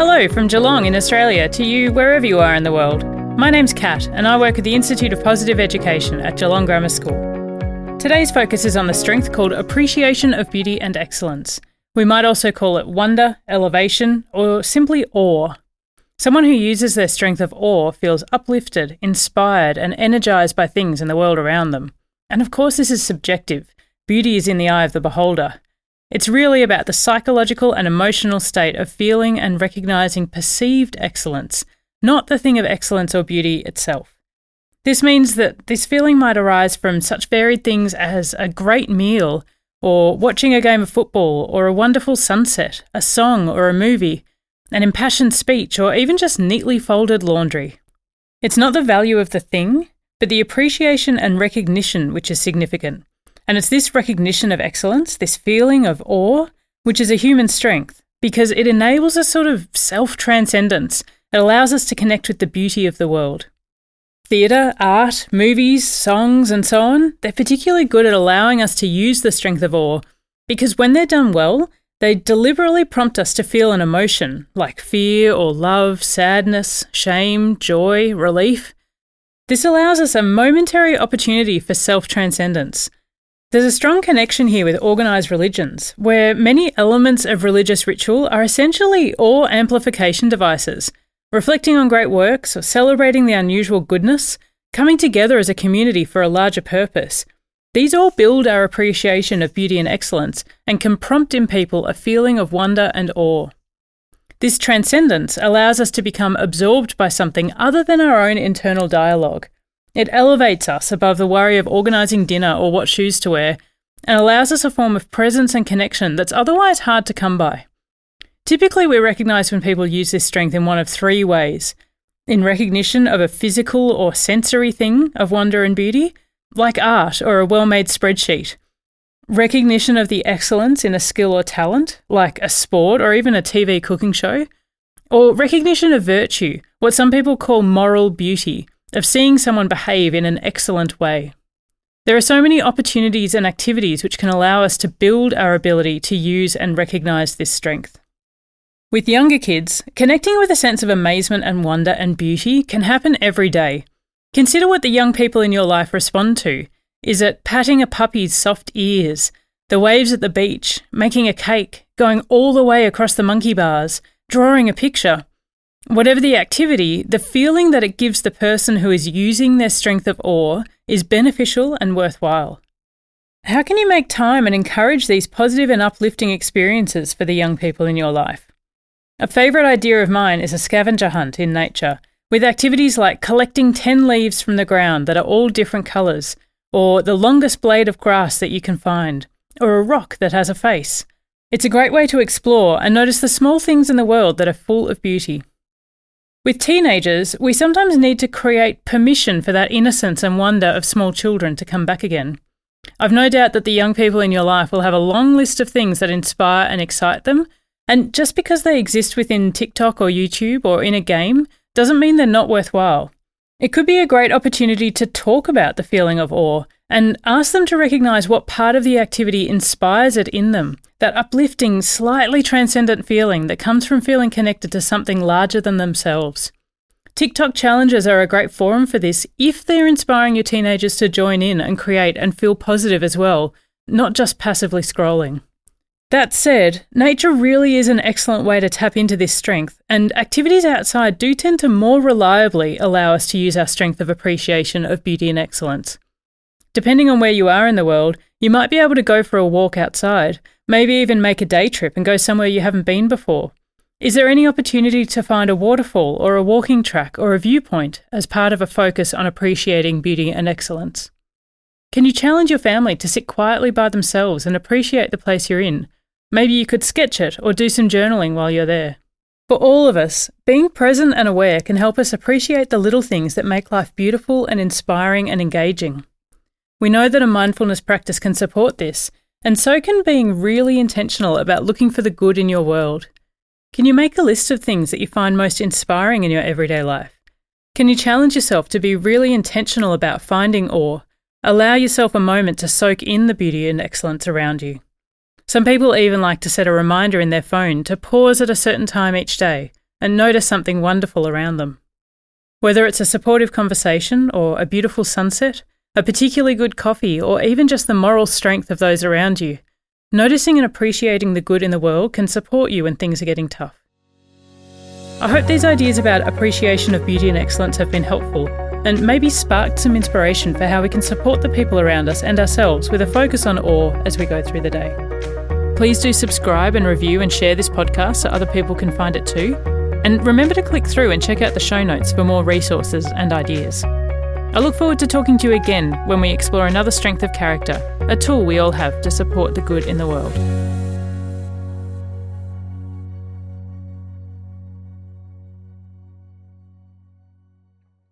Hello from Geelong in Australia to you wherever you are in the world. My name's Kat and I work at the Institute of Positive Education at Geelong Grammar School. Today's focus is on the strength called appreciation of beauty and excellence. We might also call it wonder, elevation, or simply awe. Someone who uses their strength of awe feels uplifted, inspired, and energized by things in the world around them. And of course, this is subjective. Beauty is in the eye of the beholder. It's really about the psychological and emotional state of feeling and recognizing perceived excellence, not the thing of excellence or beauty itself. This means that this feeling might arise from such varied things as a great meal, or watching a game of football, or a wonderful sunset, a song or a movie, an impassioned speech, or even just neatly folded laundry. It's not the value of the thing, but the appreciation and recognition which is significant. And it's this recognition of excellence, this feeling of awe, which is a human strength because it enables a sort of self transcendence. It allows us to connect with the beauty of the world. Theatre, art, movies, songs, and so on, they're particularly good at allowing us to use the strength of awe because when they're done well, they deliberately prompt us to feel an emotion like fear or love, sadness, shame, joy, relief. This allows us a momentary opportunity for self transcendence. There's a strong connection here with organised religions, where many elements of religious ritual are essentially awe amplification devices, reflecting on great works or celebrating the unusual goodness, coming together as a community for a larger purpose. These all build our appreciation of beauty and excellence and can prompt in people a feeling of wonder and awe. This transcendence allows us to become absorbed by something other than our own internal dialogue. It elevates us above the worry of organising dinner or what shoes to wear, and allows us a form of presence and connection that's otherwise hard to come by. Typically, we recognise when people use this strength in one of three ways in recognition of a physical or sensory thing of wonder and beauty, like art or a well made spreadsheet. Recognition of the excellence in a skill or talent, like a sport or even a TV cooking show. Or recognition of virtue, what some people call moral beauty, of seeing someone behave in an excellent way. There are so many opportunities and activities which can allow us to build our ability to use and recognise this strength. With younger kids, connecting with a sense of amazement and wonder and beauty can happen every day. Consider what the young people in your life respond to. Is it patting a puppy's soft ears, the waves at the beach, making a cake, going all the way across the monkey bars, drawing a picture? Whatever the activity, the feeling that it gives the person who is using their strength of awe is beneficial and worthwhile. How can you make time and encourage these positive and uplifting experiences for the young people in your life? A favourite idea of mine is a scavenger hunt in nature, with activities like collecting 10 leaves from the ground that are all different colours, or the longest blade of grass that you can find, or a rock that has a face. It's a great way to explore and notice the small things in the world that are full of beauty. With teenagers, we sometimes need to create permission for that innocence and wonder of small children to come back again. I've no doubt that the young people in your life will have a long list of things that inspire and excite them, and just because they exist within TikTok or YouTube or in a game doesn't mean they're not worthwhile. It could be a great opportunity to talk about the feeling of awe and ask them to recognize what part of the activity inspires it in them. That uplifting, slightly transcendent feeling that comes from feeling connected to something larger than themselves. TikTok challenges are a great forum for this if they're inspiring your teenagers to join in and create and feel positive as well, not just passively scrolling. That said, nature really is an excellent way to tap into this strength, and activities outside do tend to more reliably allow us to use our strength of appreciation of beauty and excellence. Depending on where you are in the world, you might be able to go for a walk outside, maybe even make a day trip and go somewhere you haven't been before. Is there any opportunity to find a waterfall or a walking track or a viewpoint as part of a focus on appreciating beauty and excellence? Can you challenge your family to sit quietly by themselves and appreciate the place you're in? Maybe you could sketch it or do some journaling while you're there. For all of us, being present and aware can help us appreciate the little things that make life beautiful and inspiring and engaging. We know that a mindfulness practice can support this, and so can being really intentional about looking for the good in your world. Can you make a list of things that you find most inspiring in your everyday life? Can you challenge yourself to be really intentional about finding awe? Allow yourself a moment to soak in the beauty and excellence around you. Some people even like to set a reminder in their phone to pause at a certain time each day, and notice something wonderful around them. Whether it's a supportive conversation or a beautiful sunset, a particularly good coffee, or even just the moral strength of those around you, noticing and appreciating the good in the world can support you when things are getting tough. I hope these ideas about appreciation of beauty and excellence have been helpful and maybe sparked some inspiration for how we can support the people around us and ourselves with a focus on awe as we go through the day. Please do subscribe and review and share this podcast so other people can find it too. And remember to click through and check out the show notes for more resources and ideas. I look forward to talking to you again when we explore another strength of character, a tool we all have to support the good in the world.